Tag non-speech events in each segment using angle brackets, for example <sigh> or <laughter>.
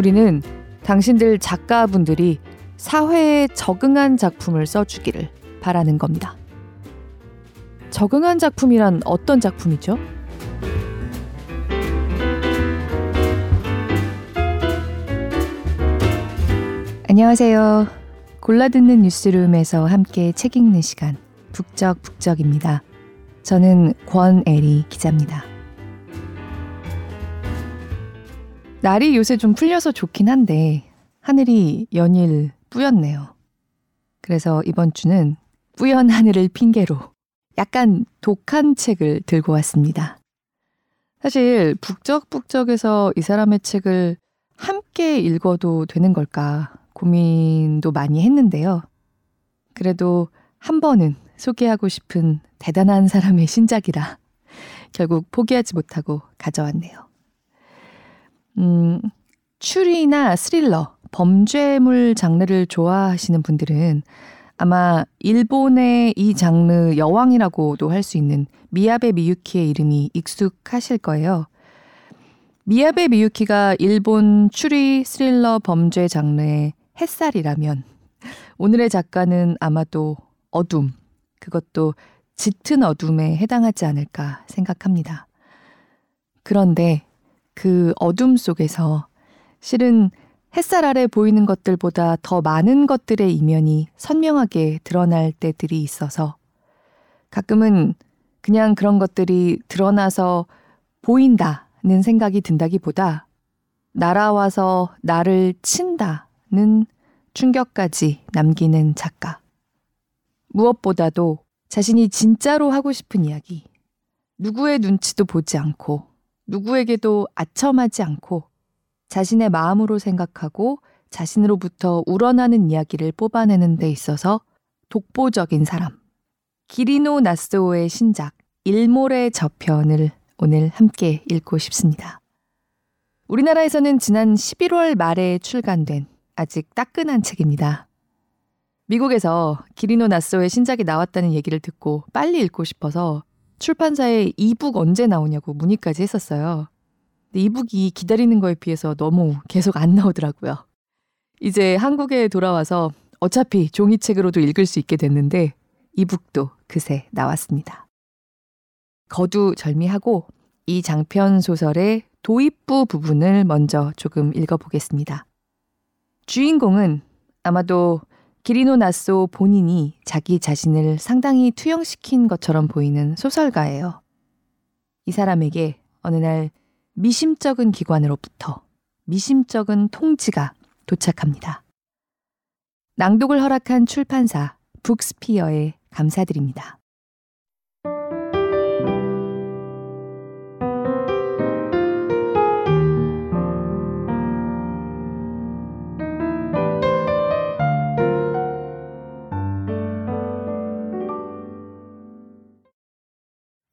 우리는 당신들 작가분들이 사회에 적응한 작품을 써주기를 바라는 겁니다. 적응한 작품이란 어떤 작품이죠? 안녕하세요. 골라듣는 뉴스룸에서 함께 책 읽는 시간, 북적북적입니다. 저는 권애리 기자입니다. 날이 요새 좀 풀려서 좋긴 한데, 하늘이 연일 뿌였네요. 그래서 이번 주는 뿌연 하늘을 핑계로 약간 독한 책을 들고 왔습니다. 사실 북적북적에서 이 사람의 책을 함께 읽어도 되는 걸까 고민도 많이 했는데요. 그래도 한 번은 소개하고 싶은 대단한 사람의 신작이라 결국 포기하지 못하고 가져왔네요. 음, 추리나 스릴러, 범죄물 장르를 좋아하시는 분들은 아마 일본의 이 장르 여왕이라고도 할 수 있는 미야베 미유키의 이름이 익숙하실 거예요. 미야베 미유키가 일본 추리 스릴러 범죄 장르의 햇살이라면 오늘의 작가는 아마도 어둠, 그것도 짙은 어둠에 해당하지 않을까 생각합니다. 그런데 그 어둠 속에서 실은 햇살 아래 보이는 것들보다 더 많은 것들의 이면이 선명하게 드러날 때들이 있어서 가끔은 그냥 그런 것들이 드러나서 보인다는 생각이 든다기보다 날아와서 나를 친다는 충격까지 남기는 작가. 무엇보다도 자신이 진짜로 하고 싶은 이야기, 누구의 눈치도 보지 않고, 누구에게도 아첨하지 않고, 자신의 마음으로 생각하고 자신으로부터 우러나는 이야기를 뽑아내는 데 있어서 독보적인 사람. 기리노 나스오의 신작 일몰의 저편을 오늘 함께 읽고 싶습니다. 우리나라에서는 지난 11월 말에 출간된 아직 따끈한 책입니다. 미국에서 기리노 나스오의 신작이 나왔다는 얘기를 듣고 빨리 읽고 싶어서 출판사에 이북 언제 나오냐고 문의까지 했었어요. 이북이 기다리는 거에 비해서 너무 계속 안 나오더라고요. 이제 한국에 돌아와서 어차피 종이책으로도 읽을 수 있게 됐는데 이북도 그새 나왔습니다. 거두절미하고 이 장편 소설의 도입부 부분을 먼저 조금 읽어보겠습니다. 주인공은 아마도 기리노 나소 본인이 자기 자신을 상당히 투영시킨 것처럼 보이는 소설가예요. 이 사람에게 어느 날 미심쩍은 기관으로부터 미심쩍은 통지가 도착합니다. 낭독을 허락한 출판사 북스피어에 감사드립니다.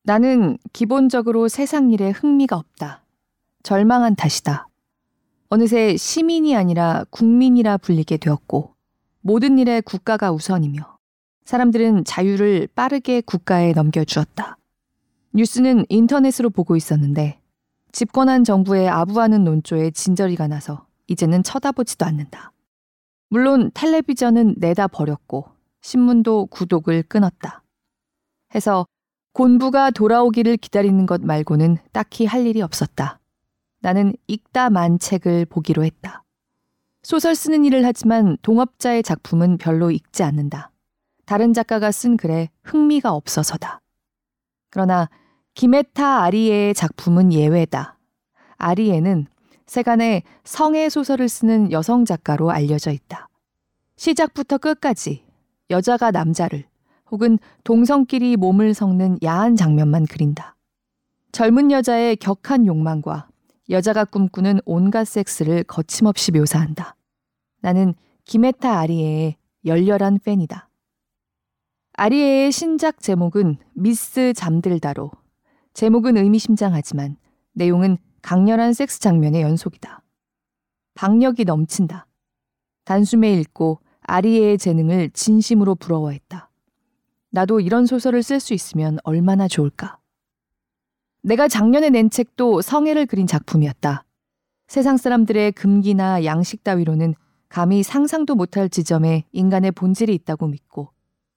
나는 기본적으로 세상 일에 흥미가 없다. 절망한 탓이다. 어느새 시민이 아니라 국민이라 불리게 되었고 모든 일에 국가가 우선이며 사람들은 자유를 빠르게 국가에 넘겨주었다. 뉴스는 인터넷으로 보고 있었는데 집권한 정부의 아부하는 논조에 진저리가 나서 이제는 쳐다보지도 않는다. 물론 텔레비전은 내다 버렸고 신문도 구독을 끊었다. 해서 곤부가 돌아오기를 기다리는 것 말고는 딱히 할 일이 없었다. 나는 읽다 만 책을 보기로 했다. 소설 쓰는 일을 하지만 동업자의 작품은 별로 읽지 않는다. 다른 작가가 쓴 글에 흥미가 없어서다. 그러나 김에타 아리에의 작품은 예외다. 아리에는 세간에 성의 소설을 쓰는 여성 작가로 알려져 있다. 시작부터 끝까지 여자가 남자를 혹은 동성끼리 몸을 섞는 야한 장면만 그린다. 젊은 여자의 격한 욕망과 여자가 꿈꾸는 온갖 섹스를 거침없이 묘사한다. 나는 김에타 아리에의 열렬한 팬이다. 아리에의 신작 제목은 미스 잠들다로 제목은 의미심장하지만 내용은 강렬한 섹스 장면의 연속이다. 박력이 넘친다. 단숨에 읽고 아리에의 재능을 진심으로 부러워했다. 나도 이런 소설을 쓸 수 있으면 얼마나 좋을까. 내가 작년에 낸 책도 성애를 그린 작품이었다. 세상 사람들의 금기나 양식 따위로는 감히 상상도 못할 지점에 인간의 본질이 있다고 믿고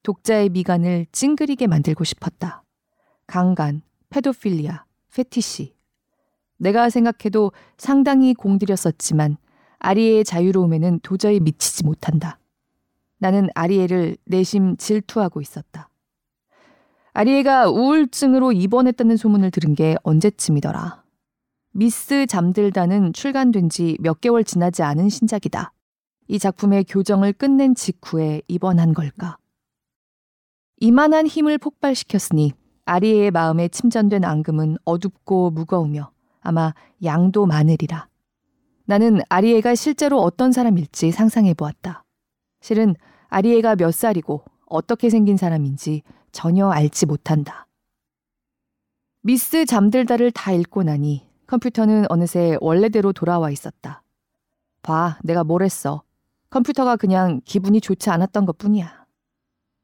독자의 미간을 찡그리게 만들고 싶었다. 강간, 페도필리아, 페티시. 내가 생각해도 상당히 공들였었지만 아리에의 자유로움에는 도저히 미치지 못한다. 나는 아리에를 내심 질투하고 있었다. 아리에가 우울증으로 입원했다는 소문을 들은 게 언제쯤이더라. 미스 잠들다는 출간된 지 몇 개월 지나지 않은 신작이다. 이 작품의 교정을 끝낸 직후에 입원한 걸까? 이만한 힘을 폭발시켰으니 아리에의 마음에 침전된 앙금은 어둡고 무거우며 아마 양도 많으리라. 나는 아리에가 실제로 어떤 사람일지 상상해 보았다. 실은 아리에가 몇 살이고 어떻게 생긴 사람인지 전혀 알지 못한다. 미스 잠들다를 다 읽고 나니 컴퓨터는 어느새 원래대로 돌아와 있었다. 봐, 내가 뭘 했어. 컴퓨터가 그냥 기분이 좋지 않았던 것 뿐이야.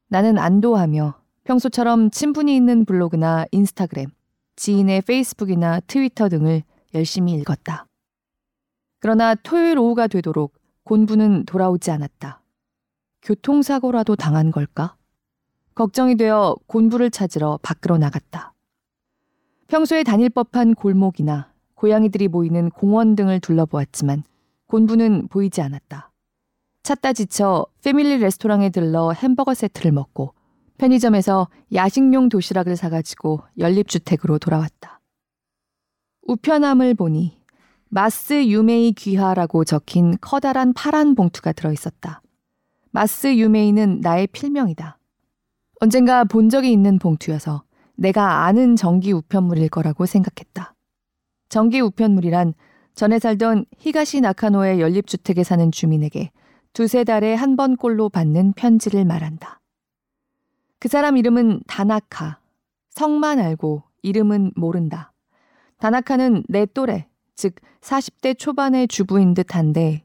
나는 안도하며 평소처럼 친분이 있는 블로그나 인스타그램, 지인의 페이스북이나 트위터 등을 열심히 읽었다. 그러나 토요일 오후가 되도록 곤부는 돌아오지 않았다. 교통사고라도 당한 걸까? 걱정이 되어 곤부를 찾으러 밖으로 나갔다. 평소에 다닐 법한 골목이나 고양이들이 모이는 공원 등을 둘러보았지만 곤부는 보이지 않았다. 찾다 지쳐 패밀리 레스토랑에 들러 햄버거 세트를 먹고 편의점에서 야식용 도시락을 사가지고 연립주택으로 돌아왔다. 우편함을 보니 마스 유메이 귀하라고 적힌 커다란 파란 봉투가 들어있었다. 마스 유메이는 나의 필명이다. 언젠가 본 적이 있는 봉투여서 내가 아는 정기 우편물일 거라고 생각했다. 정기 우편물이란 전에 살던 히가시 나카노의 연립주택에 사는 주민에게 두세 달에 한 번꼴로 받는 편지를 말한다. 그 사람 이름은 다나카. 성만 알고 이름은 모른다. 다나카는 내 또래, 즉 40대 초반의 주부인 듯한데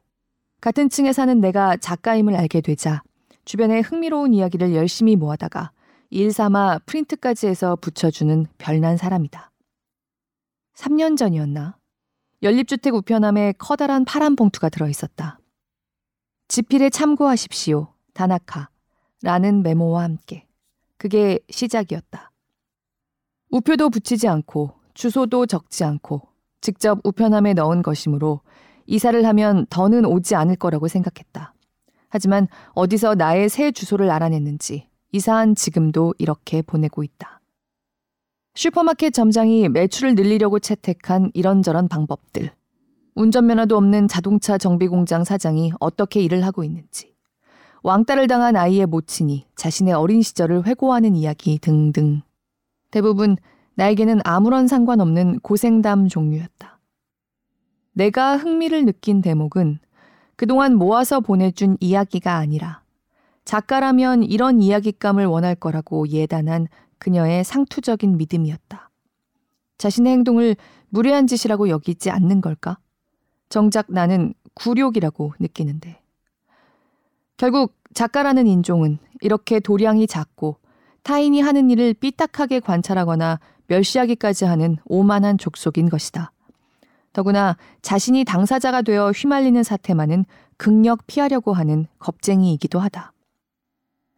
같은 층에 사는 내가 작가임을 알게 되자 주변에 흥미로운 이야기를 열심히 모아다가 일 삼아 프린트까지 해서 붙여주는 별난 사람이다. 3년 전이었나? 연립주택 우편함에 커다란 파란 봉투가 들어있었다. 지필에 참고하십시오. 다나카. 라는 메모와 함께. 그게 시작이었다. 우표도 붙이지 않고 주소도 적지 않고 직접 우편함에 넣은 것이므로 이사를 하면 더는 오지 않을 거라고 생각했다. 하지만 어디서 나의 새 주소를 알아냈는지 이사한 지금도 이렇게 보내고 있다. 슈퍼마켓 점장이 매출을 늘리려고 채택한 이런저런 방법들. 운전면허도 없는 자동차 정비공장 사장이 어떻게 일을 하고 있는지. 왕따를 당한 아이의 모친이 자신의 어린 시절을 회고하는 이야기 등등. 대부분 나에게는 아무런 상관없는 고생담 종류였다. 내가 흥미를 느낀 대목은 그동안 모아서 보내준 이야기가 아니라 작가라면 이런 이야기감을 원할 거라고 예단한 그녀의 상투적인 믿음이었다. 자신의 행동을 무례한 짓이라고 여기지 않는 걸까? 정작 나는 굴욕이라고 느끼는데. 결국 작가라는 인종은 이렇게 도량이 작고 타인이 하는 일을 삐딱하게 관찰하거나 멸시하기까지 하는 오만한 족속인 것이다. 더구나 자신이 당사자가 되어 휘말리는 사태만은 극력 피하려고 하는 겁쟁이이기도 하다.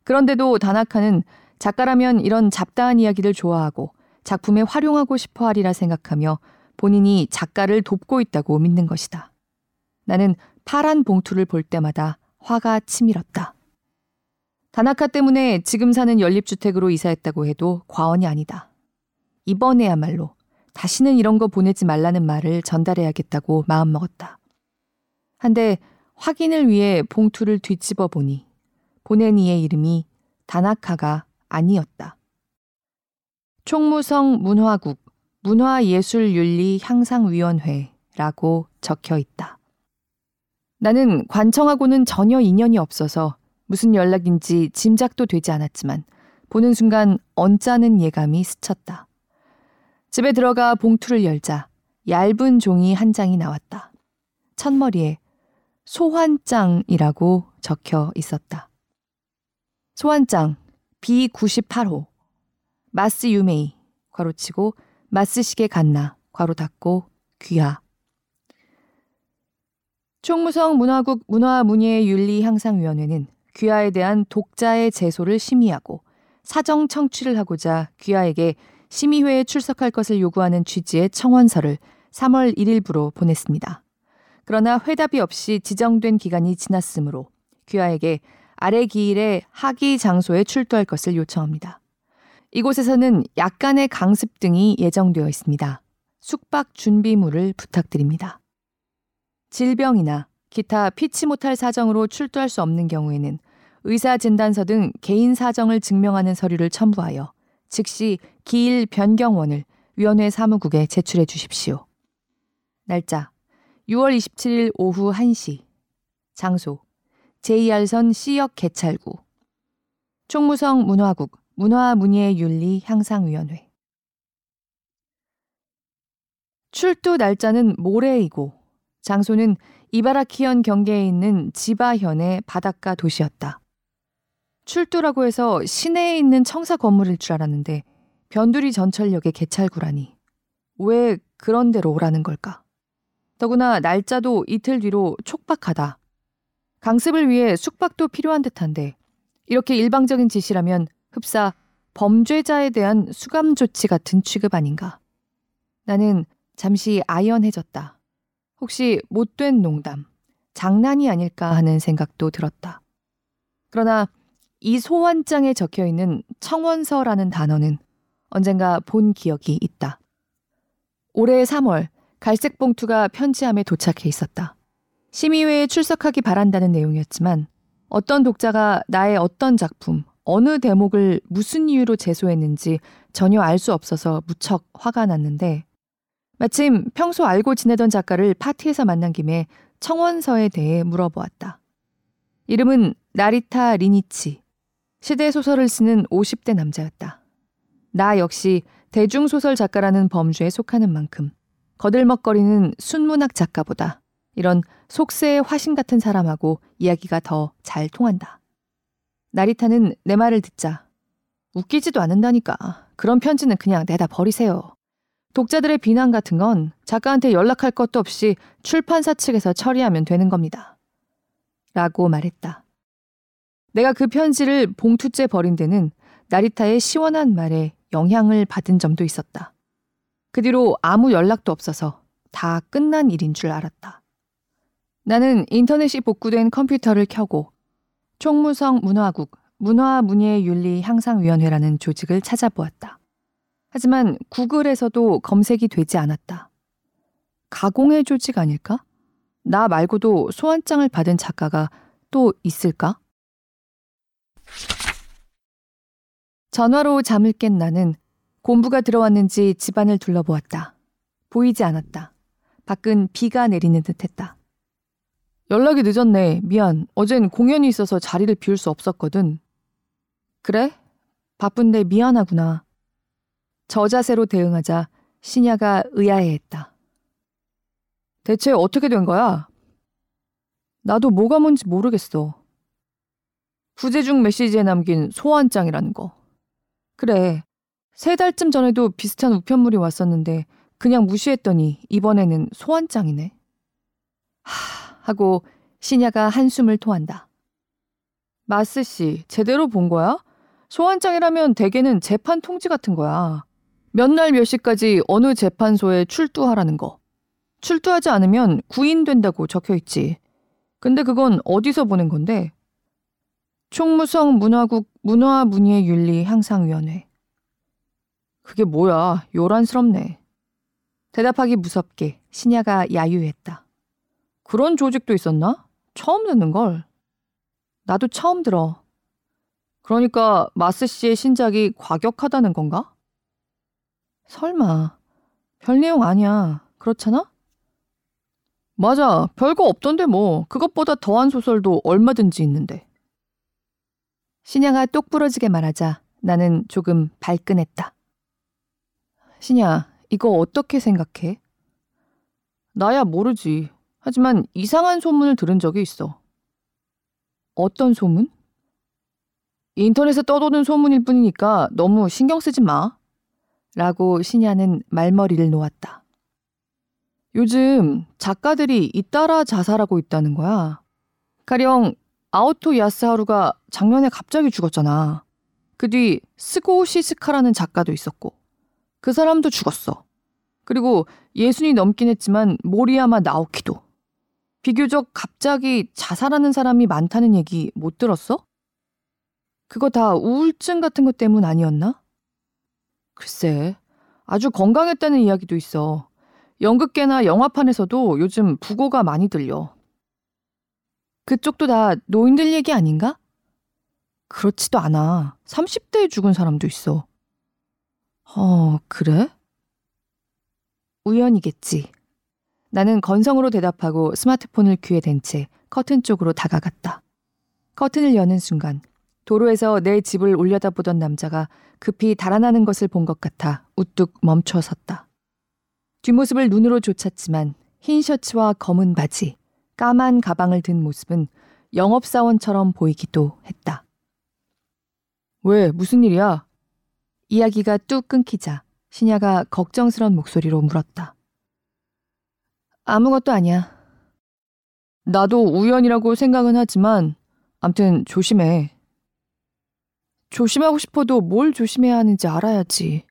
그런데도 다나카는 작가라면 이런 잡다한 이야기를 좋아하고 작품에 활용하고 싶어 하리라 생각하며 본인이 작가를 돕고 있다고 믿는 것이다. 나는 파란 봉투를 볼 때마다 화가 치밀었다. 다나카 때문에 지금 사는 연립주택으로 이사했다고 해도 과언이 아니다. 이번에야말로 다시는 이런 거 보내지 말라는 말을 전달해야겠다고 마음먹었다. 한데 확인을 위해 봉투를 뒤집어 보니 보낸 이의 이름이 다나카가 아니었다. 총무성 문화국 문화예술윤리향상위원회라고 적혀 있다. 나는 관청하고는 전혀 인연이 없어서 무슨 연락인지 짐작도 되지 않았지만 보는 순간 언짢은 예감이 스쳤다. 집에 들어가 봉투를 열자 얇은 종이 한 장이 나왔다. 첫머리에 소환장이라고 적혀 있었다. 소환장 B98호 마스 유메이 괄호치고 마스식의 갓나 괄호 닫고 귀하 총무성 문화국 문화문예 윤리향상위원회는 귀하에 대한 독자의 제소를 심의하고 사정 청취를 하고자 귀하에게 심의회에 출석할 것을 요구하는 취지의 청원서를 3월 1일부로 보냈습니다. 그러나 회답이 없이 지정된 기간이 지났으므로 귀하에게 아래 기일에 하기 장소에 출두할 것을 요청합니다. 이곳에서는 약간의 강습 등이 예정되어 있습니다. 숙박 준비물을 부탁드립니다. 질병이나 기타 피치 못할 사정으로 출두할 수 없는 경우에는 의사 진단서 등 개인 사정을 증명하는 서류를 첨부하여 즉시 기일 변경원을 위원회 사무국에 제출해 주십시오. 날짜 6월 27일 오후 1시 장소 제2알선 C역 개찰구 총무성 문화국 문화문예 윤리 향상위원회 출두 날짜는 모레이고 장소는 이바라키현 경계에 있는 지바현의 바닷가 도시였다. 출두라고 해서 시내에 있는 청사 건물일 줄 알았는데 변두리 전철역의 개찰구라니 왜 그런 데로 오라는 걸까? 더구나 날짜도 이틀 뒤로 촉박하다. 강습을 위해 숙박도 필요한 듯한데 이렇게 일방적인 지시라면 흡사 범죄자에 대한 수감 조치 같은 취급 아닌가. 나는 잠시 아연해졌다. 혹시 못된 농담, 장난이 아닐까 하는 생각도 들었다. 그러나 이 소환장에 적혀 있는 청원서라는 단어는 언젠가 본 기억이 있다. 올해 3월 갈색 봉투가 편지함에 도착해 있었다. 심의회에 출석하기 바란다는 내용이었지만 어떤 독자가 나의 어떤 작품, 어느 대목을 무슨 이유로 제소했는지 전혀 알 수 없어서 무척 화가 났는데 마침 평소 알고 지내던 작가를 파티에서 만난 김에 청원서에 대해 물어보았다. 이름은 나리타 리니치. 시대 소설을 쓰는 50대 남자였다. 나 역시 대중소설 작가라는 범주에 속하는 만큼 거들먹거리는 순문학 작가보다 이런 속세의 화신 같은 사람하고 이야기가 더 잘 통한다. 나리타는 내 말을 듣자 웃기지도 않는다니까. 그런 편지는 그냥 내다 버리세요. 독자들의 비난 같은 건 작가한테 연락할 것도 없이 출판사 측에서 처리하면 되는 겁니다. 라고 말했다. 내가 그 편지를 봉투째 버린 데는 나리타의 시원한 말에 영향을 받은 점도 있었다. 그 뒤로 아무 연락도 없어서 다 끝난 일인 줄 알았다. 나는 인터넷이 복구된 컴퓨터를 켜고 총무성 문화국 문화문예윤리 향상위원회라는 조직을 찾아보았다. 하지만 구글에서도 검색이 되지 않았다. 가공의 조직 아닐까? 나 말고도 소환장을 받은 작가가 또 있을까? 전화로 잠을 깬 나는 공부가 들어왔는지 집안을 둘러보았다. 보이지 않았다. 밖은 비가 내리는 듯 했다. 연락이 늦었네. 미안. 어젠 공연이 있어서 자리를 비울 수 없었거든. 그래? 바쁜데 미안하구나. 저 자세로 대응하자 신야가 의아해했다. 대체 어떻게 된 거야? 나도 뭐가 뭔지 모르겠어. 부재중 메시지에 남긴 소환장이라는 거. 그래. 세 달쯤 전에도 비슷한 우편물이 왔었는데 그냥 무시했더니 이번에는 소환장이네. 하. 하고 신야가 한숨을 토한다. 마스 씨, 제대로 본 거야? 소환장이라면 대개는 재판 통지 같은 거야. 몇 날 몇 시까지 어느 재판소에 출두하라는 거. 출두하지 않으면 구인된다고 적혀 있지. 근데 그건 어디서 보낸 건데? 총무성 문화국 문화문예윤리 향상위원회. 그게 뭐야? 요란스럽네. 대답하기 무섭게 신야가 야유했다. 그런 조직도 있었나? 처음 듣는 걸. 나도 처음 들어. 그러니까 마스 씨의 신작이 과격하다는 건가? 설마. 별 내용 아니야. 그렇잖아? 맞아. 별거 없던데 뭐. 그것보다 더한 소설도 얼마든지 있는데. 신야가 똑부러지게 말하자 나는 조금 발끈했다. 신야, 이거 어떻게 생각해? 나야 모르지. 하지만 이상한 소문을 들은 적이 있어. 어떤 소문? 인터넷에 떠도는 소문일 뿐이니까 너무 신경 쓰지 마. 라고 신야는 말머리를 놓았다. 요즘 작가들이 잇따라 자살하고 있다는 거야. 가령 아오토 야스하루가 작년에 갑자기 죽었잖아. 그 뒤 스고 시스카라는 작가도 있었고 그 사람도 죽었어. 그리고 예순이 넘긴 했지만 모리야마 나오키도 비교적 갑자기 자살하는 사람이 많다는 얘기 못 들었어? 그거 다 우울증 같은 것 때문 아니었나? 글쎄, 아주 건강했다는 이야기도 있어. 연극계나 영화판에서도 요즘 부고가 많이 들려. 그쪽도 다 노인들 얘기 아닌가? 그렇지도 않아. 30대에 죽은 사람도 있어. 어, 그래? 우연이겠지. 나는 건성으로 대답하고 스마트폰을 귀에 댄 채 커튼 쪽으로 다가갔다. 커튼을 여는 순간 도로에서 내 집을 올려다보던 남자가 급히 달아나는 것을 본 것 같아 우뚝 멈춰 섰다. 뒷모습을 눈으로 쫓았지만 흰 셔츠와 검은 바지, 까만 가방을 든 모습은 영업사원처럼 보이기도 했다. 왜, 무슨 일이야? 이야기가 뚝 끊기자 신야가 걱정스런 목소리로 물었다. 아무것도 아니야. 나도 우연이라고 생각은 하지만, 암튼 조심해. 조심하고 싶어도 뭘 조심해야 하는지 알아야지.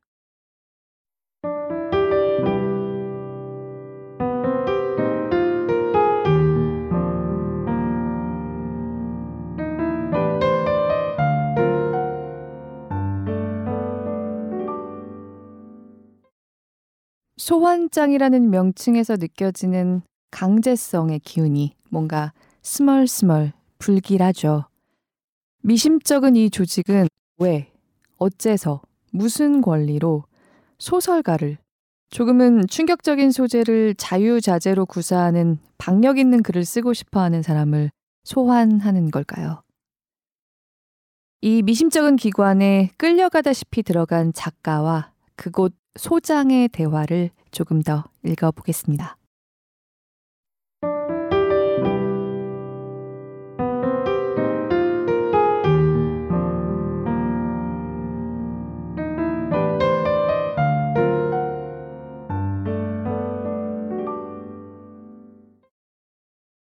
소환장이라는 명칭에서 느껴지는 강제성의 기운이 뭔가 스멀스멀 불길하죠. 미심쩍은 이 조직은 왜, 어째서, 무슨 권리로 소설가를 조금은 충격적인 소재를 자유자재로 구사하는 박력 있는 글을 쓰고 싶어 하는 사람을 소환하는 걸까요? 이 미심쩍은 기관에 끌려가다시피 들어간 작가와 그곳 소장의 대화를 조금 더 읽어보겠습니다.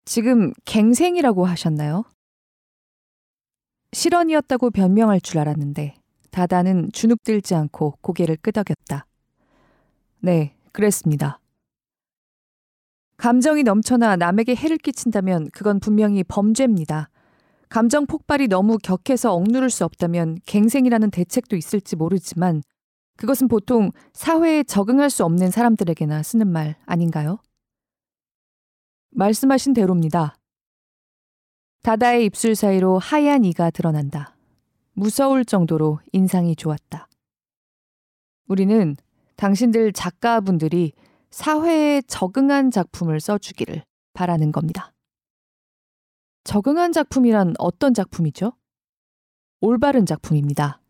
지금 갱생이라고 하셨나요? 실언이었다고 변명할 줄 알았는데 다다는 주눅들지 않고 고개를 끄덕였다. 네, 그랬습니다. 감정이 넘쳐나 남에게 해를 끼친다면 그건 분명히 범죄입니다. 감정 폭발이 너무 격해서 억누를 수 없다면 갱생이라는 대책도 있을지 모르지만 그것은 보통 사회에 적응할 수 없는 사람들에게나 쓰는 말 아닌가요? 말씀하신 대로입니다. 다다의 입술 사이로 하얀 이가 드러난다. 무서울 정도로 인상이 좋았다. 우리는 당신들 작가분들이 사회에 적응한 작품을 써주기를 바라는 겁니다. 적응한 작품이란 어떤 작품이죠? 올바른 작품입니다.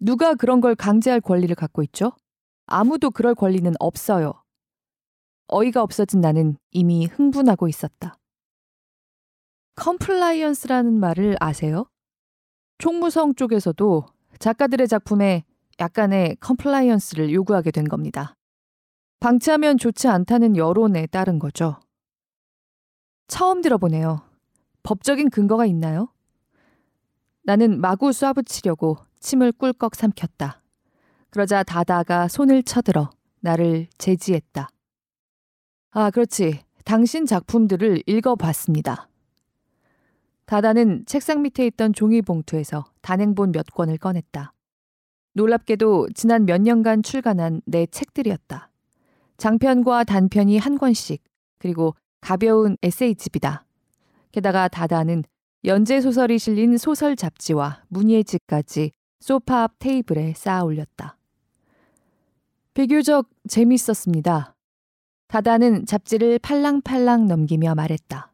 누가 그런 걸 강제할 권리를 갖고 있죠? 아무도 그럴 권리는 없어요. 어이가 없어진 나는 이미 흥분하고 있었다. compliance라는 말을 아세요? 총무성 쪽에서도 작가들의 작품에 약간의 compliance를 요구하게 된 겁니다. 방치하면 좋지 않다는 여론에 따른 거죠. 처음 들어보네요. 법적인 근거가 있나요? 나는 마구 쏴붙이려고 침을 꿀꺽 삼켰다. 그러자 다다가 손을 쳐들어 나를 제지했다. 아, 그렇지. 당신 작품들을 읽어봤습니다. 다다는 책상 밑에 있던 종이 봉투에서 단행본 몇 권을 꺼냈다. 놀랍게도 지난 몇 년간 출간한 내 책들이었다. 장편과 단편이 한 권씩, 그리고 가벼운 에세이집이다. 게다가 다다는 연재 소설이 실린 소설 잡지와 문예지까지 소파 앞 테이블에 쌓아 올렸다. 비교적 재밌었습니다. 다다는 잡지를 팔랑팔랑 넘기며 말했다.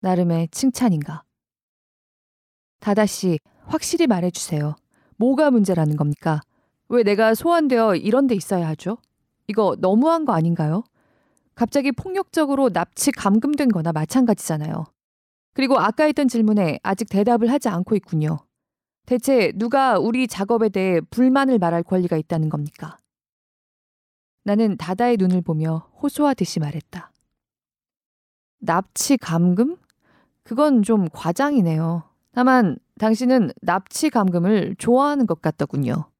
나름의 칭찬인가. 다다씨, 확실히 말해주세요. 뭐가 문제라는 겁니까? 왜 내가 소환되어 이런 데 있어야 하죠? 이거 너무한 거 아닌가요? 갑자기 폭력적으로 납치 감금된 거나 마찬가지잖아요. 그리고 아까 했던 질문에 아직 대답을 하지 않고 있군요. 대체 누가 우리 작업에 대해 불만을 말할 권리가 있다는 겁니까? 나는 다다의 눈을 보며 호소하듯이 말했다. 납치 감금? 그건 좀 과장이네요. 다만 당신은 납치 감금을 좋아하는 것 같더군요.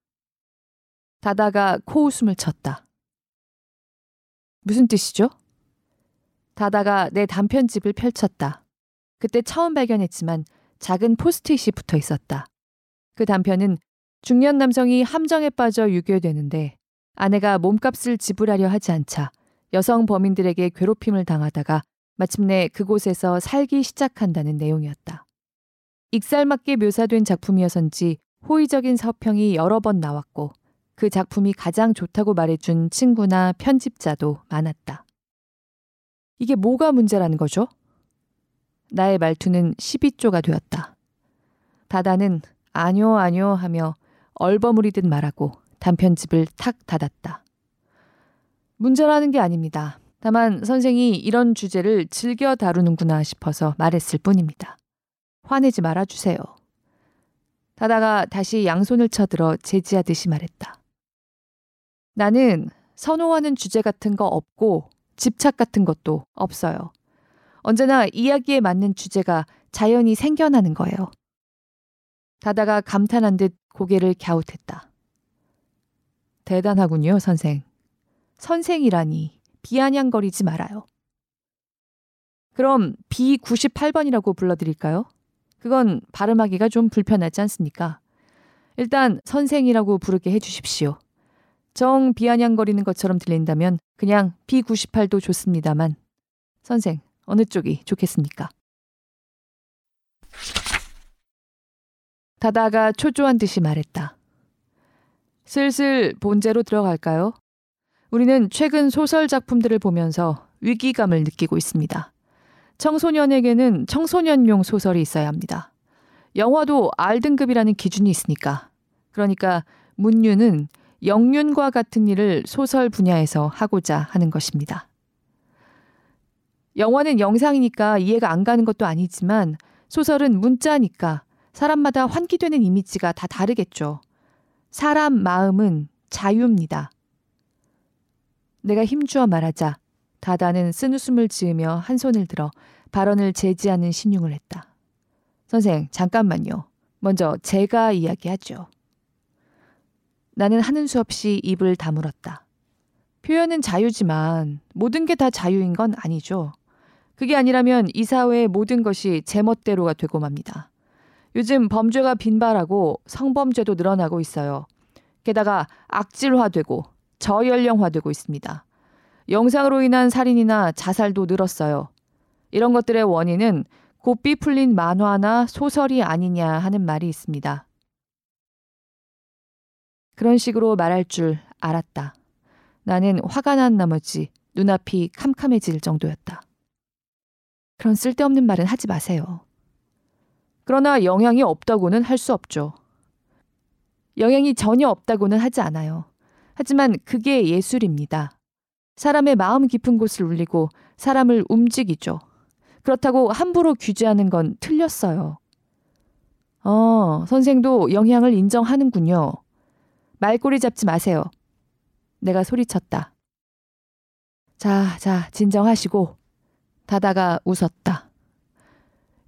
다다가 코웃음을 쳤다. 무슨 뜻이죠? 다다가 내 단편집을 펼쳤다. 그때 처음 발견했지만 작은 포스트잇이 붙어 있었다. 그 단편은 중년 남성이 함정에 빠져 유괴되는데 아내가 몸값을 지불하려 하지 않자 여성 범인들에게 괴롭힘을 당하다가 마침내 그곳에서 살기 시작한다는 내용이었다. 익살맞게 묘사된 작품이어서인지 호의적인 서평이 여러 번 나왔고 그 작품이 가장 좋다고 말해준 친구나 편집자도 많았다. 이게 뭐가 문제라는 거죠? 나의 말투는 12조가 되었다. 다다는 아뇨 아뇨 하며 얼버무리듯 말하고 단편집을 탁 닫았다. 문제라는 게 아닙니다. 다만 선생이 이런 주제를 즐겨 다루는구나 싶어서 말했을 뿐입니다. 화내지 말아주세요. 다다가 다시 양손을 쳐들어 제지하듯이 말했다. 나는 선호하는 주제 같은 거 없고 집착 같은 것도 없어요. 언제나 이야기에 맞는 주제가 자연히 생겨나는 거예요. 다다가 감탄한 듯 고개를 갸웃했다. 대단하군요, 선생. 선생이라니 비아냥거리지 말아요. 그럼 B98번이라고 불러드릴까요? 그건 발음하기가 좀 불편하지 않습니까? 일단 선생이라고 부르게 해주십시오. 정 비아냥거리는 것처럼 들린다면 그냥 B98도 좋습니다만 선생 어느 쪽이 좋겠습니까? 다다가 초조한 듯이 말했다. 슬슬 본제로 들어갈까요? 우리는 최근 소설 작품들을 보면서 위기감을 느끼고 있습니다. 청소년에게는 청소년용 소설이 있어야 합니다. 영화도 R등급이라는 기준이 있으니까. 그러니까 문유는 영윤과 같은 일을 소설 분야에서 하고자 하는 것입니다. 영화는 영상이니까 이해가 안 가는 것도 아니지만 소설은 문자니까 사람마다 환기되는 이미지가 다 다르겠죠. 사람 마음은 자유입니다. 내가 힘주어 말하자 다다는 쓴웃음을 지으며 한 손을 들어 발언을 제지하는 신용을 했다. 선생, 잠깐만요. 먼저 제가 이야기하죠. 나는 하는 수 없이 입을 다물었다. 표현은 자유지만 모든 게 다 자유인 건 아니죠. 그게 아니라면 이 사회의 모든 것이 제멋대로가 되고 맙니다. 요즘 범죄가 빈발하고 성범죄도 늘어나고 있어요. 게다가 악질화되고 저연령화되고 있습니다. 영상으로 인한 살인이나 자살도 늘었어요. 이런 것들의 원인은 곱비 풀린 만화나 소설이 아니냐 하는 말이 있습니다. 그런 식으로 말할 줄 알았다. 나는 화가 난 나머지 눈앞이 캄캄해질 정도였다. 그런 쓸데없는 말은 하지 마세요. 그러나 영향이 없다고는 할 수 없죠. 영향이 전혀 없다고는 하지 않아요. 하지만 그게 예술입니다. 사람의 마음 깊은 곳을 울리고 사람을 움직이죠. 그렇다고 함부로 규제하는 건 틀렸어요. 어, 선생도 영향을 인정하는군요. 말꼬리 잡지 마세요. 내가 소리쳤다. 자, 자, 진정하시고. 다다가 웃었다.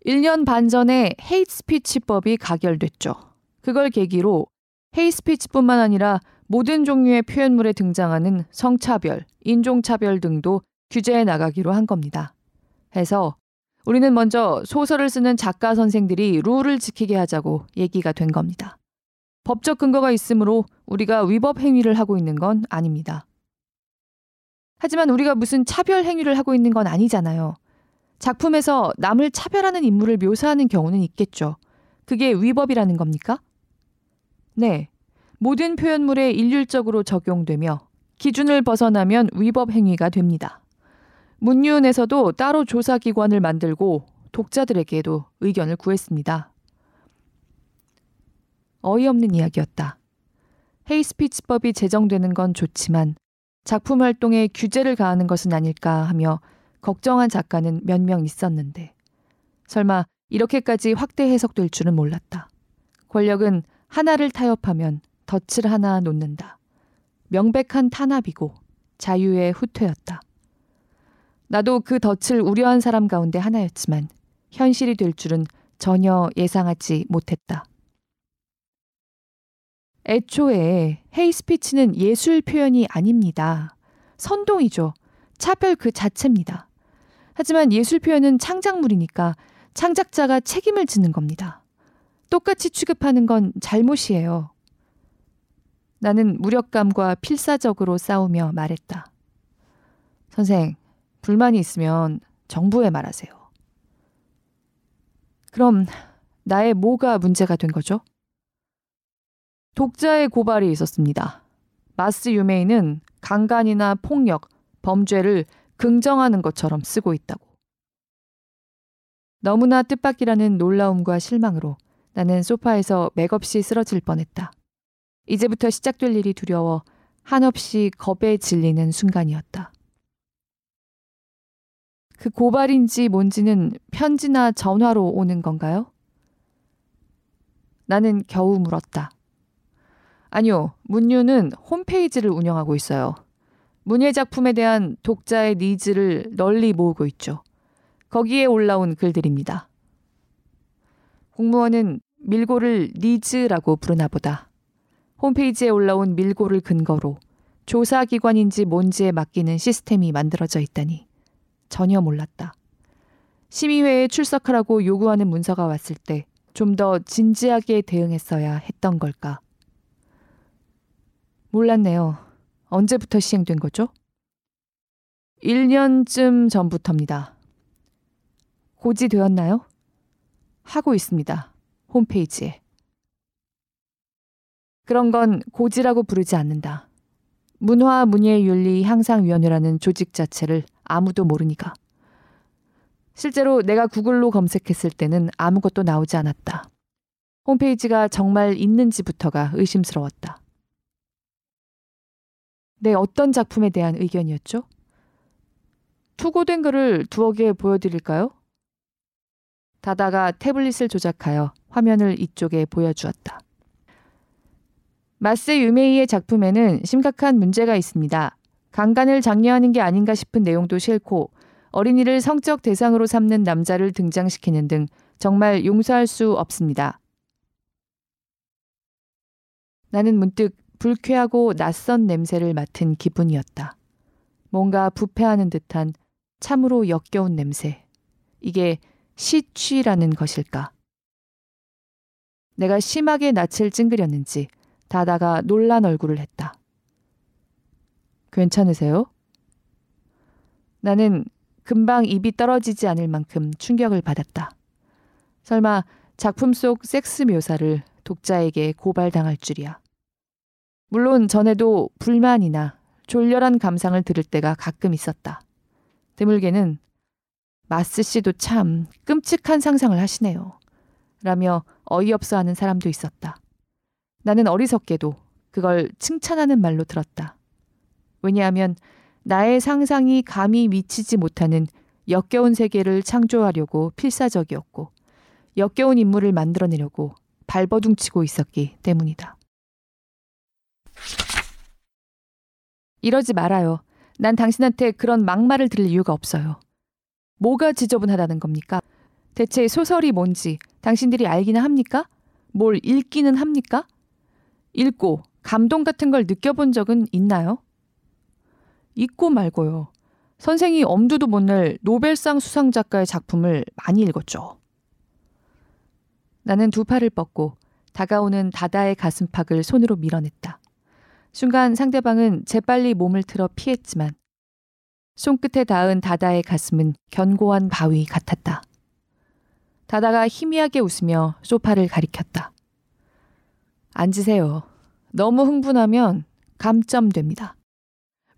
1년 반 전에 헤이스피치법이 가결됐죠. 그걸 계기로 헤이스피치뿐만 아니라 모든 종류의 표현물에 등장하는 성차별, 인종차별 등도 규제해 나가기로 한 겁니다. 해서 우리는 먼저 소설을 쓰는 작가 선생들이 룰을 지키게 하자고 얘기가 된 겁니다. 법적 근거가 있으므로 우리가 위법 행위를 하고 있는 건 아닙니다. 하지만 우리가 무슨 차별 행위를 하고 있는 건 아니잖아요. 작품에서 남을 차별하는 인물을 묘사하는 경우는 있겠죠. 그게 위법이라는 겁니까? 네. 모든 표현물에 일률적으로 적용되며 기준을 벗어나면 위법 행위가 됩니다. 문유은에서도 따로 조사기관을 만들고 독자들에게도 의견을 구했습니다. 어이없는 이야기였다. 헤이스피치법이 제정되는 건 좋지만 작품 활동에 규제를 가하는 것은 아닐까 하며 걱정한 작가는 몇 명 있었는데 설마 이렇게까지 확대 해석될 줄은 몰랐다. 권력은 하나를 타협하면 덫을 하나 놓는다. 명백한 탄압이고 자유의 후퇴였다. 나도 그 덫을 우려한 사람 가운데 하나였지만 현실이 될 줄은 전혀 예상하지 못했다. 애초에 헤이스피치는 예술 표현이 아닙니다. 선동이죠. 차별 그 자체입니다. 하지만 예술 표현은 창작물이니까 창작자가 책임을 지는 겁니다. 똑같이 취급하는 건 잘못이에요. 나는 무력감과 필사적으로 싸우며 말했다. 선생, 불만이 있으면 정부에 말하세요. 그럼 나의 뭐가 문제가 된 거죠? 독자의 고발이 있었습니다. 마스 유메이는 강간이나 폭력, 범죄를 긍정하는 것처럼 쓰고 있다고. 너무나 뜻밖이라는 놀라움과 실망으로 나는 소파에서 맥없이 쓰러질 뻔했다. 이제부터 시작될 일이 두려워 한없이 겁에 질리는 순간이었다. 그 고발인지 뭔지는 편지나 전화로 오는 건가요? 나는 겨우 물었다. 아니요, 문유는 홈페이지를 운영하고 있어요. 문예 작품에 대한 독자의 needs를 널리 모으고 있죠. 거기에 올라온 글들입니다. 공무원은 밀고를 needs라고 부르나 보다. 홈페이지에 올라온 밀고를 근거로 조사기관인지 뭔지에 맡기는 시스템이 만들어져 있다니 전혀 몰랐다. 심의회에 출석하라고 요구하는 문서가 왔을 때 좀 더 진지하게 대응했어야 했던 걸까? 몰랐네요. 언제부터 시행된 거죠? 1년쯤 전부터입니다. 고지되었나요? 하고 있습니다. 홈페이지에. 그런 건 고지라고 부르지 않는다. 문화 문예 윤리 향상위원회라는 조직 자체를 아무도 모르니까. 실제로 내가 구글로 검색했을 때는 아무것도 나오지 않았다. 홈페이지가 정말 있는지부터가 의심스러웠다. 내 어떤 작품에 대한 의견이었죠? 투고된 글을 두어 개 보여드릴까요? 다다가 태블릿을 조작하여 화면을 이쪽에 보여주었다. 마스 유메이의 작품에는 심각한 문제가 있습니다. 강간을 장려하는 게 아닌가 싶은 내용도 싫고 어린이를 성적 대상으로 삼는 남자를 등장시키는 등 정말 용서할 수 없습니다. 나는 문득 불쾌하고 낯선 냄새를 맡은 기분이었다. 뭔가 부패하는 듯한 참으로 역겨운 냄새. 이게 시취라는 것일까? 내가 심하게 낯을 찡그렸는지 다다가 놀란 얼굴을 했다. 괜찮으세요? 나는 금방 입이 떨어지지 않을 만큼 충격을 받았다. 설마 작품 속 섹스 묘사를 독자에게 고발당할 줄이야. 물론 전에도 불만이나 졸렬한 감상을 들을 때가 가끔 있었다. 드물게는 마스 씨도 참 끔찍한 상상을 하시네요. 라며 어이없어 하는 사람도 있었다. 나는 어리석게도 그걸 칭찬하는 말로 들었다. 왜냐하면 나의 상상이 감히 미치지 못하는 역겨운 세계를 창조하려고 필사적이었고 역겨운 인물을 만들어내려고 발버둥치고 있었기 때문이다. 이러지 말아요. 난 당신한테 그런 막말을 들을 이유가 없어요. 뭐가 지저분하다는 겁니까? 대체 소설이 뭔지 당신들이 알기는 합니까? 뭘 읽기는 합니까? 읽고 감동 같은 걸 느껴본 적은 있나요? 읽고 말고요. 선생이 엄두도 못 낼 노벨상 수상 작가의 작품을 많이 읽었죠. 나는 두 팔을 뻗고 다가오는 다다의 가슴팍을 손으로 밀어냈다. 순간 상대방은 재빨리 몸을 틀어 피했지만 손끝에 닿은 다다의 가슴은 견고한 바위 같았다. 다다가 희미하게 웃으며 소파를 가리켰다. 앉으세요. 너무 흥분하면 감점됩니다.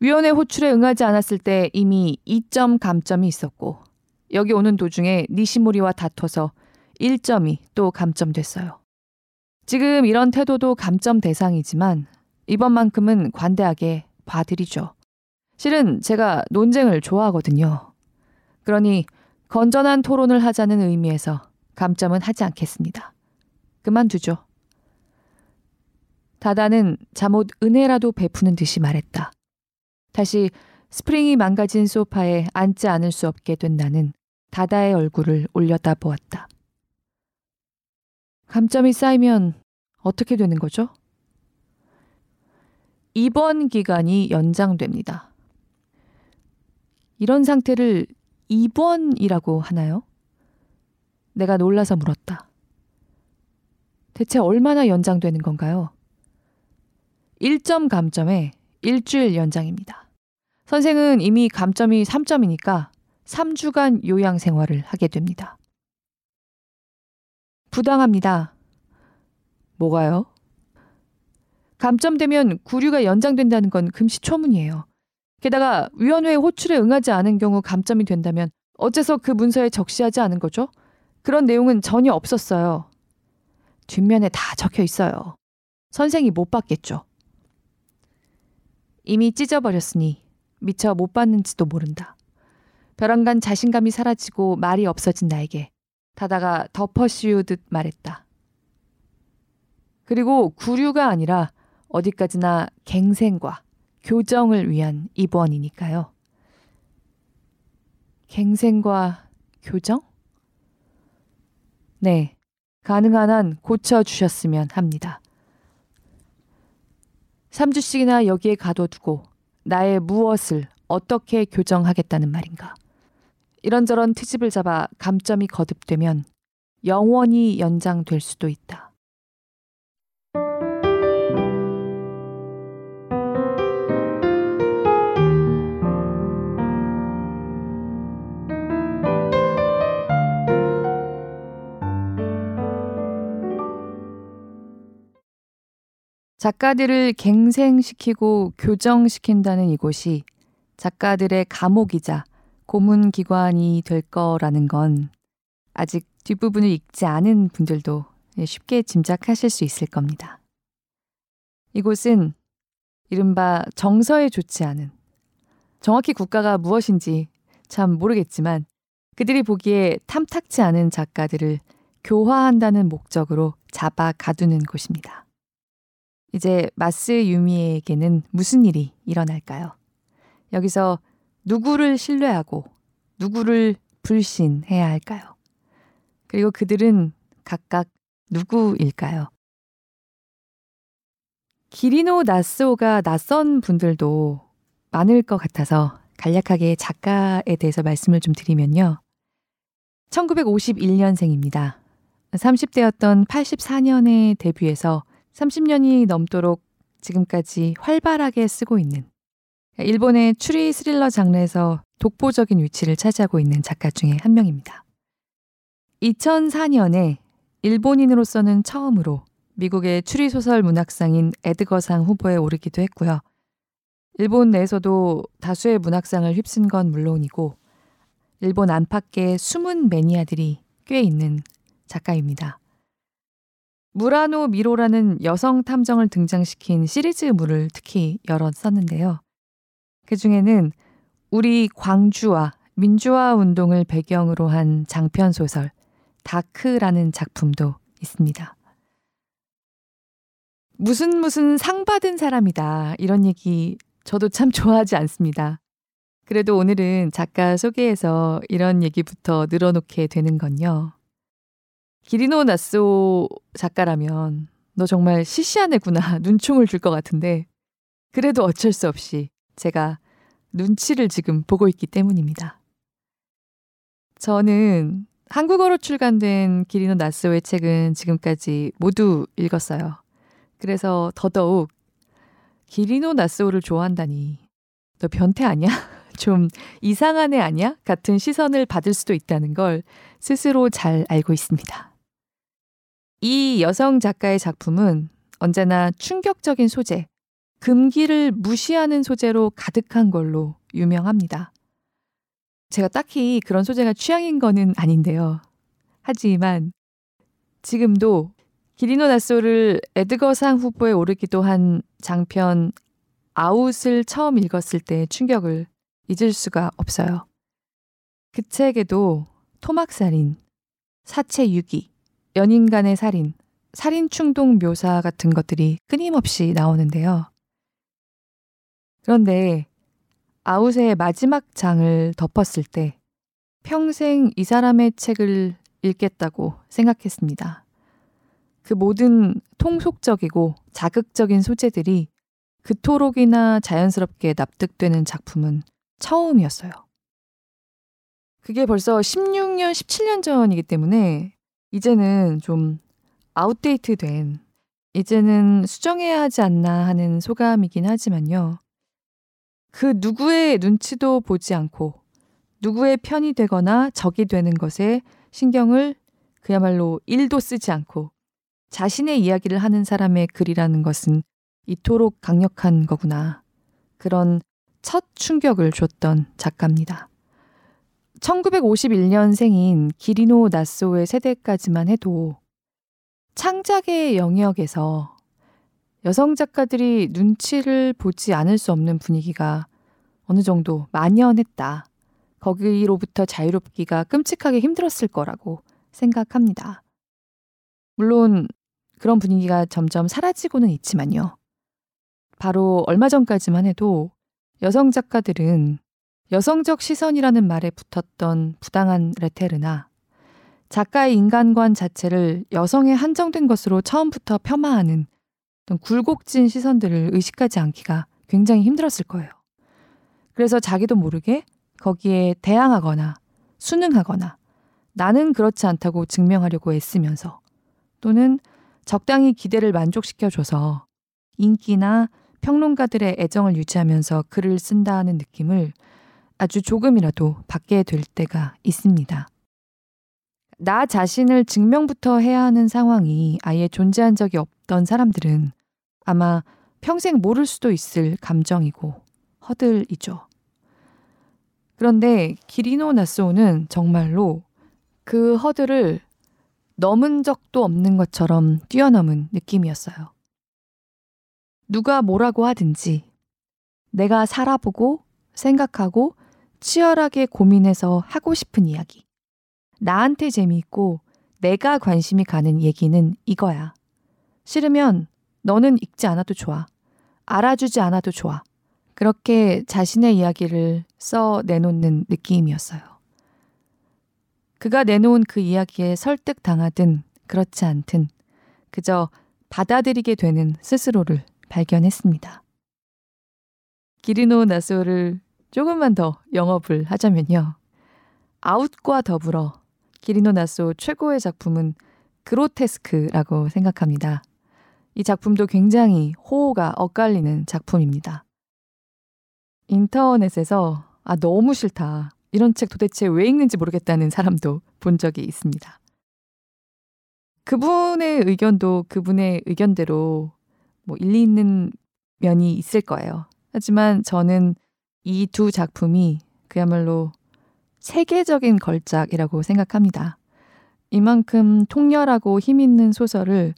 위원회 호출에 응하지 않았을 때 이미 2점 감점이 있었고 여기 오는 도중에 니시모리와 다퉈서 1점이 또 감점됐어요. 지금 이런 태도도 감점 대상이지만 이번만큼은 관대하게 봐드리죠. 실은 제가 논쟁을 좋아하거든요. 그러니 건전한 토론을 하자는 의미에서 감점은 하지 않겠습니다. 그만두죠. 다다는 잠옷 은혜라도 베푸는 듯이 말했다. 다시 스프링이 망가진 소파에 앉지 않을 수 없게 된 나는 다다의 얼굴을 올려다 보았다. 감점이 쌓이면 어떻게 되는 거죠? 입원 기간이 연장됩니다. 이런 상태를 입원이라고 하나요? 내가 놀라서 물었다. 대체 얼마나 연장되는 건가요? 1점 감점에 일주일 연장입니다. 선생은 이미 감점이 3점이니까 3주간 요양 생활을 하게 됩니다. 부당합니다. 뭐가요? 감점되면 구류가 연장된다는 건 금시초문이에요. 게다가 위원회 호출에 응하지 않은 경우 감점이 된다면 어째서 그 문서에 적시하지 않은 거죠? 그런 내용은 전혀 없었어요. 뒷면에 다 적혀 있어요. 선생이 못 봤겠죠. 이미 찢어버렸으니 미처 못 봤는지도 모른다. 벼랑간 자신감이 사라지고 말이 없어진 나에게 다다가 덮어씌우듯 말했다. 그리고 구류가 아니라 어디까지나 갱생과 교정을 위한 입원이니까요. 갱생과 교정? 네, 가능한 한 고쳐주셨으면 합니다. 3주씩이나 여기에 가둬두고 나의 무엇을 어떻게 교정하겠다는 말인가. 이런저런 트집을 잡아 감점이 거듭되면 영원히 연장될 수도 있다. 작가들을 갱생시키고 교정시킨다는 이곳이 작가들의 감옥이자 고문기관이 될 거라는 건 아직 뒷부분을 읽지 않은 분들도 쉽게 짐작하실 수 있을 겁니다. 이곳은 이른바 정서에 좋지 않은 정확히 국가가 무엇인지 참 모르겠지만 그들이 보기에 탐탁치 않은 작가들을 교화한다는 목적으로 잡아 가두는 곳입니다. 이제 마스 유미에게는 무슨 일이 일어날까요? 여기서 누구를 신뢰하고 누구를 불신해야 할까요? 그리고 그들은 각각 누구일까요? 기리노 나스오가 낯선 분들도 많을 것 같아서 간략하게 작가에 대해서 말씀을 좀 드리면요. 1951년생입니다. 30대였던 84년에 데뷔해서 30년이 넘도록 지금까지 활발하게 쓰고 있는 일본의 추리 스릴러 장르에서 독보적인 위치를 차지하고 있는 작가 중에 한 명입니다. 2004년에 일본인으로서는 처음으로 미국의 추리소설 문학상인 에드거상 후보에 오르기도 했고요. 일본 내에서도 다수의 문학상을 휩쓴 건 물론이고 일본 안팎의 숨은 매니아들이 꽤 있는 작가입니다. 무라노 미로라는 여성 탐정을 등장시킨 시리즈물을 특히 여러 썼는데요. 그 중에는 우리 광주와 민주화 운동을 배경으로 한 장편 소설 다크라는 작품도 있습니다. 무슨 무슨 상 받은 사람이다. 이런 얘기 저도 참 좋아하지 않습니다. 그래도 오늘은 작가 소개에서 이런 얘기부터 늘어놓게 되는 건요. 기리노 나스오 작가라면 너 정말 시시한 애구나 <laughs> 눈총을 줄 것 같은데 그래도 어쩔 수 없이 제가 눈치를 지금 보고 있기 때문입니다. 저는 한국어로 출간된 기리노 나스오의 책은 지금까지 모두 읽었어요. 그래서 더더욱 기리노 나스오를 좋아한다니 너 변태 아니야? <laughs> 좀 이상한 애 아니야? 같은 시선을 받을 수도 있다는 걸 스스로 잘 알고 있습니다. 이 여성 작가의 작품은 언제나 충격적인 소재, 금기를 무시하는 소재로 가득한 걸로 유명합니다. 제가 딱히 그런 소재가 취향인 거는 아닌데요. 하지만 지금도 기리노 나소를 에드거상 후보에 오르기도 한 장편 아웃을 처음 읽었을 때 충격을 잊을 수가 없어요. 그 책에도 토막살인, 사체 유기, 연인 간의 살인, 살인 충동 묘사 같은 것들이 끊임없이 나오는데요. 그런데 아웃의 마지막 장을 덮었을 때 평생 이 사람의 책을 읽겠다고 생각했습니다. 그 모든 통속적이고 자극적인 소재들이 그토록이나 자연스럽게 납득되는 작품은 처음이었어요. 그게 벌써 16년, 17년 전이기 때문에 이제는 좀 아웃데이트 된, 이제는 수정해야 하지 않나 하는 소감이긴 하지만요. 그 누구의 눈치도 보지 않고 누구의 편이 되거나 적이 되는 것에 신경을 그야말로 일도 쓰지 않고 자신의 이야기를 하는 사람의 글이라는 것은 이토록 강력한 거구나. 그런 첫 충격을 줬던 작가입니다. 1951년생인 기리노 나소의 세대까지만 해도 창작의 영역에서 여성 작가들이 눈치를 보지 않을 수 없는 분위기가 어느 정도 만연했다. 거기로부터 자유롭기가 끔찍하게 힘들었을 거라고 생각합니다. 물론 그런 분위기가 점점 사라지고는 있지만요. 바로 얼마 전까지만 해도 여성 작가들은 여성적 시선이라는 말에 붙었던 부당한 레테르나 작가의 인간관 자체를 여성에 한정된 것으로 처음부터 폄하하는 굴곡진 시선들을 의식하지 않기가 굉장히 힘들었을 거예요. 그래서 자기도 모르게 거기에 대항하거나 순응하거나 나는 그렇지 않다고 증명하려고 애쓰면서 또는 적당히 기대를 만족시켜줘서 인기나 평론가들의 애정을 유지하면서 글을 쓴다는 느낌을 아주 조금이라도 받게 될 때가 있습니다. 나 자신을 증명부터 해야 하는 상황이 아예 존재한 적이 없던 사람들은 아마 평생 모를 수도 있을 감정이고 허들이죠. 그런데 기리노 나소는 정말로 그 허들을 넘은 적도 없는 것처럼 뛰어넘은 느낌이었어요. 누가 뭐라고 하든지 내가 살아보고 생각하고 치열하게 고민해서 하고 싶은 이야기. 나한테 재미있고 내가 관심이 가는 얘기는 이거야. 싫으면 너는 읽지 않아도 좋아. 알아주지 않아도 좋아. 그렇게 자신의 이야기를 써 내놓는 느낌이었어요. 그가 내놓은 그 이야기에 설득당하든 그렇지 않든 그저 받아들이게 되는 스스로를 발견했습니다. 기리노 나소를 조금만 더 영업을 하자면요. 아웃과 더불어 기리노 나소 최고의 작품은 그로테스크라고 생각합니다. 이 작품도 굉장히 호호가 엇갈리는 작품입니다. 인터넷에서 아 너무 싫다. 이런 책 도대체 왜 읽는지 모르겠다는 사람도 본 적이 있습니다. 그분의 의견도 그분의 의견대로 뭐 일리 있는 면이 있을 거예요. 하지만 저는 이 두 작품이 그야말로 세계적인 걸작이라고 생각합니다. 이만큼 통렬하고 힘있는 소설을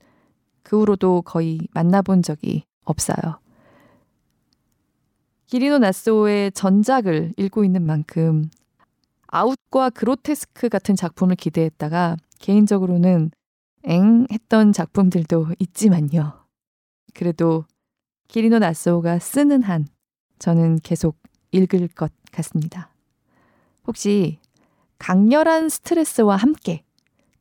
그 후로도 거의 만나본 적이 없어요. 기리노 나소의 전작을 읽고 있는 만큼 아웃과 그로테스크 같은 작품을 기대했다가 개인적으로는 엥 했던 작품들도 있지만요. 그래도 기리노 나소가 쓰는 한 저는 계속 읽을 것 같습니다. 혹시 강렬한 스트레스와 함께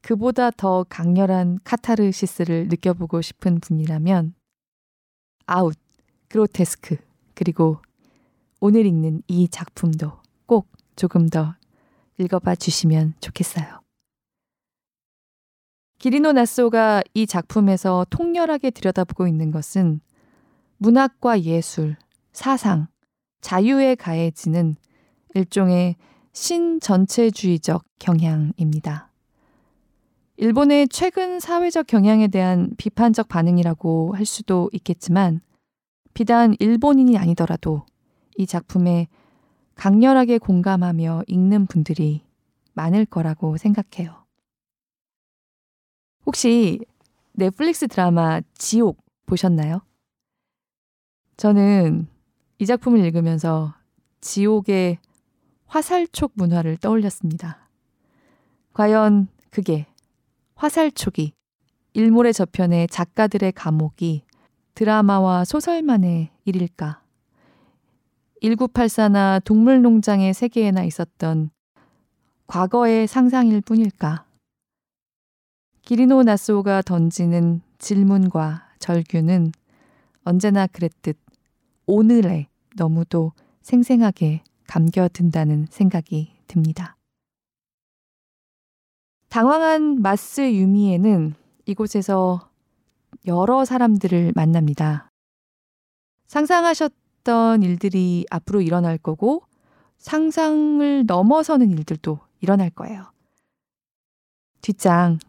그보다 더 강렬한 카타르시스를 느껴보고 싶은 분이라면 아웃, 그로테스크, 그리고 오늘 읽는 이 작품도 꼭 조금 더 읽어봐 주시면 좋겠어요. 기리노 나소가 이 작품에서 통렬하게 들여다보고 있는 것은 문학과 예술, 사상, 자유에 가해지는 일종의 신전체주의적 경향입니다. 일본의 최근 사회적 경향에 대한 비판적 반응이라고 할 수도 있겠지만, 비단 일본인이 아니더라도 이 작품에 강렬하게 공감하며 읽는 분들이 많을 거라고 생각해요. 혹시 넷플릭스 드라마 지옥 보셨나요? 저는 이 작품을 읽으면서 지옥의 화살촉 문화를 떠올렸습니다. 과연 그게 화살촉이 일몰의 저편의 작가들의 감옥이 드라마와 소설만의 일일까? 1984나 동물농장의 세계에나 있었던 과거의 상상일 뿐일까? 기리노 나소가 던지는 질문과 절규는 언제나 그랬듯 오늘에 너무도 생생하게 감겨든다는 생각이 듭니다. 당황한 마스 유미에는 이곳에서 여러 사람들을 만납니다. 상상하셨던 일들이 앞으로 일어날 거고 상상을 넘어서는 일들도 일어날 거예요. 뒷장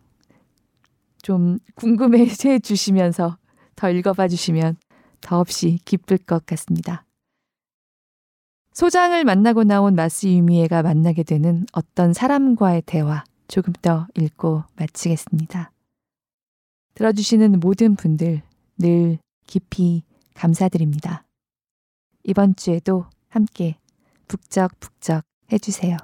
좀 궁금해 해 주시면서 더 읽어봐 주시면 더없이 기쁠 것 같습니다. 소장을 만나고 나온 마스 유미에가 만나게 되는 어떤 사람과의 대화 조금 더 읽고 마치겠습니다. 들어주시는 모든 분들 늘 깊이 감사드립니다. 이번 주에도 함께 북적북적 해주세요.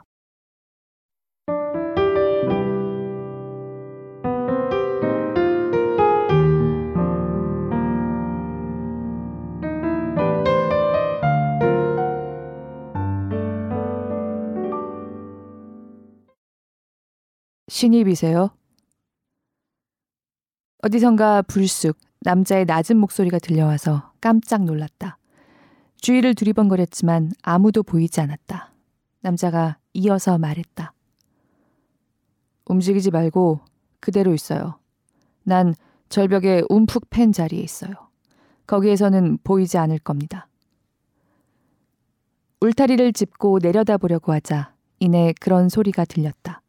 신입이세요? 어디선가 불쑥 남자의 낮은 목소리가 들려와서 깜짝 놀랐다. 주위를 두리번거렸지만 아무도 보이지 않았다. 남자가 이어서 말했다. 움직이지 말고 그대로 있어요. 난 절벽에 움푹 팬 자리에 있어요. 거기에서는 보이지 않을 겁니다. 울타리를 짚고 내려다보려고 하자 이내 그런 소리가 들렸다.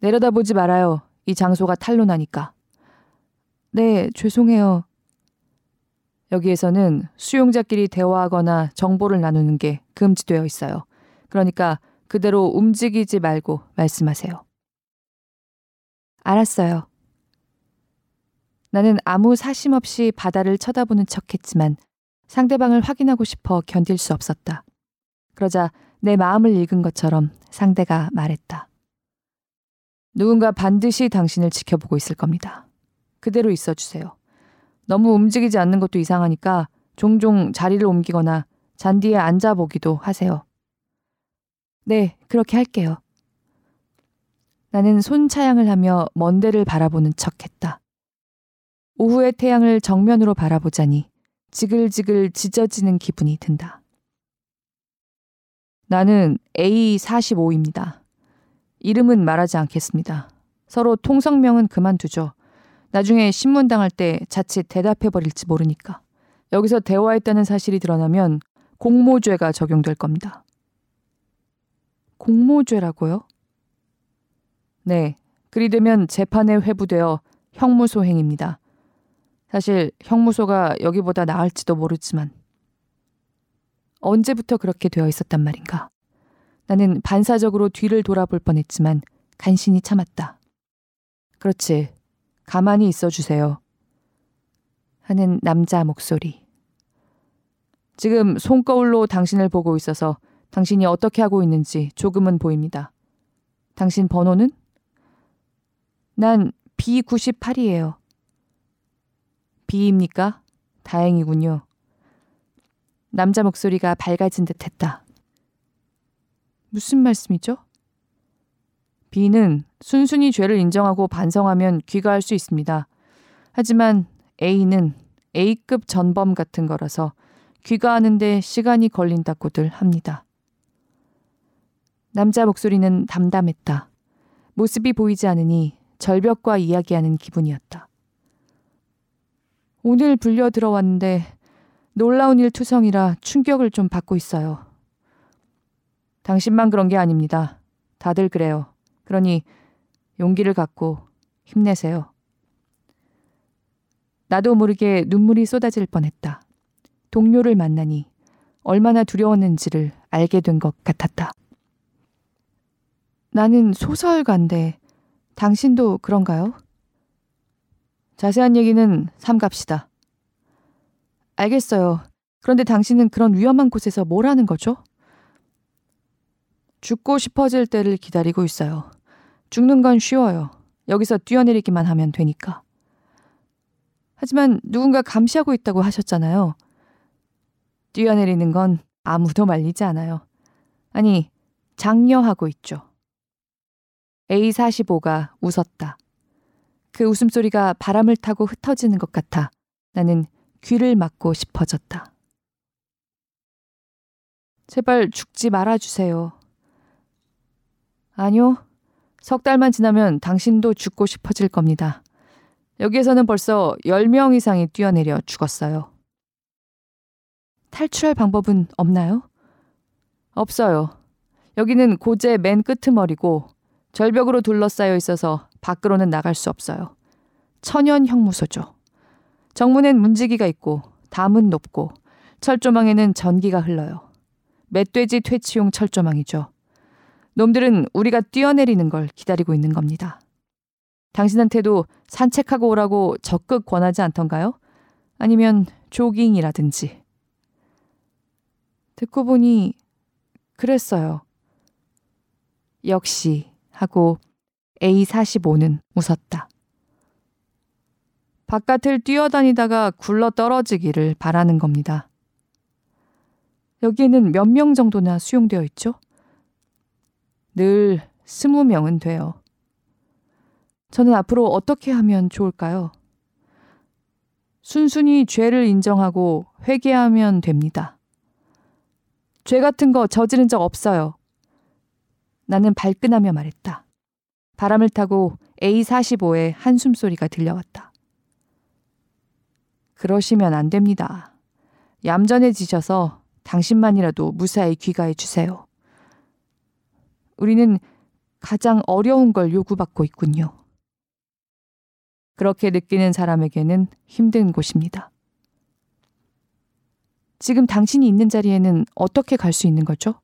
내려다보지 말아요. 이 장소가 탄로나니까. 네, 죄송해요. 여기에서는 수용자끼리 대화하거나 정보를 나누는 게 금지되어 있어요. 그러니까 그대로 움직이지 말고 말씀하세요. 알았어요. 나는 아무 사심 없이 바다를 쳐다보는 척 했지만 상대방을 확인하고 싶어 견딜 수 없었다. 그러자 내 마음을 읽은 것처럼 상대가 말했다. 누군가 반드시 당신을 지켜보고 있을 겁니다. 그대로 있어 주세요. 너무 움직이지 않는 것도 이상하니까 종종 자리를 옮기거나 잔디에 앉아보기도 하세요. 네, 그렇게 할게요. 나는 손차양을 하며 먼 데를 바라보는 척 했다. 오후의 태양을 정면으로 바라보자니 지글지글 짖어지는 기분이 든다. 나는 A45입니다. 이름은 말하지 않겠습니다. 서로 통성명은 그만두죠. 나중에 신문 당할 때 자칫 대답해 버릴지 모르니까. 여기서 대화했다는 사실이 드러나면 공모죄가 적용될 겁니다. 공모죄라고요? 네. 그리 되면 재판에 회부되어 형무소 행입니다. 사실 형무소가 여기보다 나을지도 모르지만 언제부터 그렇게 되어 있었단 말인가? 나는 반사적으로 뒤를 돌아볼 뻔했지만 간신히 참았다. 그렇지. 가만히 있어 주세요. 하는 남자 목소리. 지금 손거울로 당신을 보고 있어서 당신이 어떻게 하고 있는지 조금은 보입니다. 당신 번호는? 난 B98이에요. B입니까? 다행이군요. 남자 목소리가 밝아진 듯 했다. 무슨 말씀이죠? B는 순순히 죄를 인정하고 반성하면 귀가할 수 있습니다. 하지만 A는 A급 전범 같은 거라서 귀가하는데 시간이 걸린다고들 합니다. 남자 목소리는 담담했다. 모습이 보이지 않으니 절벽과 이야기하는 기분이었다. 오늘 불려 들어왔는데 놀라운 일 투성이라 충격을 좀 받고 있어요. 당신만 그런 게 아닙니다. 다들 그래요. 그러니 용기를 갖고 힘내세요. 나도 모르게 눈물이 쏟아질 뻔했다. 동료를 만나니 얼마나 두려웠는지를 알게 된 것 같았다. 나는 소설가인데 당신도 그런가요? 자세한 얘기는 삼갑시다. 알겠어요. 그런데 당신은 그런 위험한 곳에서 뭘 하는 거죠? 죽고 싶어질 때를 기다리고 있어요. 죽는 건 쉬워요. 여기서 뛰어내리기만 하면 되니까. 하지만 누군가 감시하고 있다고 하셨잖아요. 뛰어내리는 건 아무도 말리지 않아요. 아니, 장려하고 있죠. A45가 웃었다. 그 웃음소리가 바람을 타고 흩어지는 것 같아 나는 귀를 막고 싶어졌다. 제발 죽지 말아주세요. 아니요. 석 달만 지나면 당신도 죽고 싶어질 겁니다. 여기에서는 벌써 10명 이상이 뛰어내려 죽었어요. 탈출할 방법은 없나요? 없어요. 여기는 고제 맨 끄트머리고 절벽으로 둘러싸여 있어서 밖으로는 나갈 수 없어요. 천연 형무소죠. 정문엔 문지기가 있고 담은 높고 철조망에는 전기가 흘러요. 멧돼지 퇴치용 철조망이죠. 놈들은 우리가 뛰어내리는 걸 기다리고 있는 겁니다. 당신한테도 산책하고 오라고 적극 권하지 않던가요? 아니면 조깅이라든지. 듣고 보니 그랬어요. 역시 하고 A45는 웃었다. 바깥을 뛰어다니다가 굴러 떨어지기를 바라는 겁니다. 여기에는 몇 명 정도나 수용되어 있죠? 늘 스무 명은 돼요. 저는 앞으로 어떻게 하면 좋을까요? 순순히 죄를 인정하고 회개하면 됩니다. 죄 같은 거 저지른 적 없어요. 나는 발끈하며 말했다. 바람을 타고 A45의 한숨 소리가 들려왔다. 그러시면 안 됩니다. 얌전해지셔서 당신만이라도 무사히 귀가해 주세요. 우리는 가장 어려운 걸 요구받고 있군요. 그렇게 느끼는 사람에게는 힘든 곳입니다. 지금 당신이 있는 자리에는 어떻게 갈 수 있는 거죠?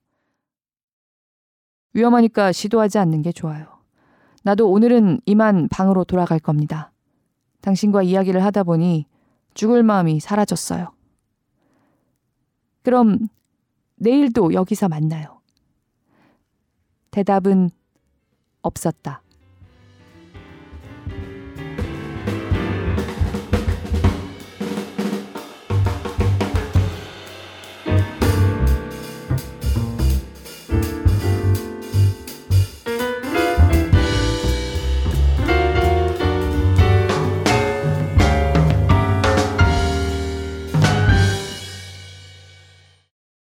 위험하니까 시도하지 않는 게 좋아요. 나도 오늘은 이만 방으로 돌아갈 겁니다. 당신과 이야기를 하다 보니 죽을 마음이 사라졌어요. 그럼 내일도 여기서 만나요. 대답은 없었다.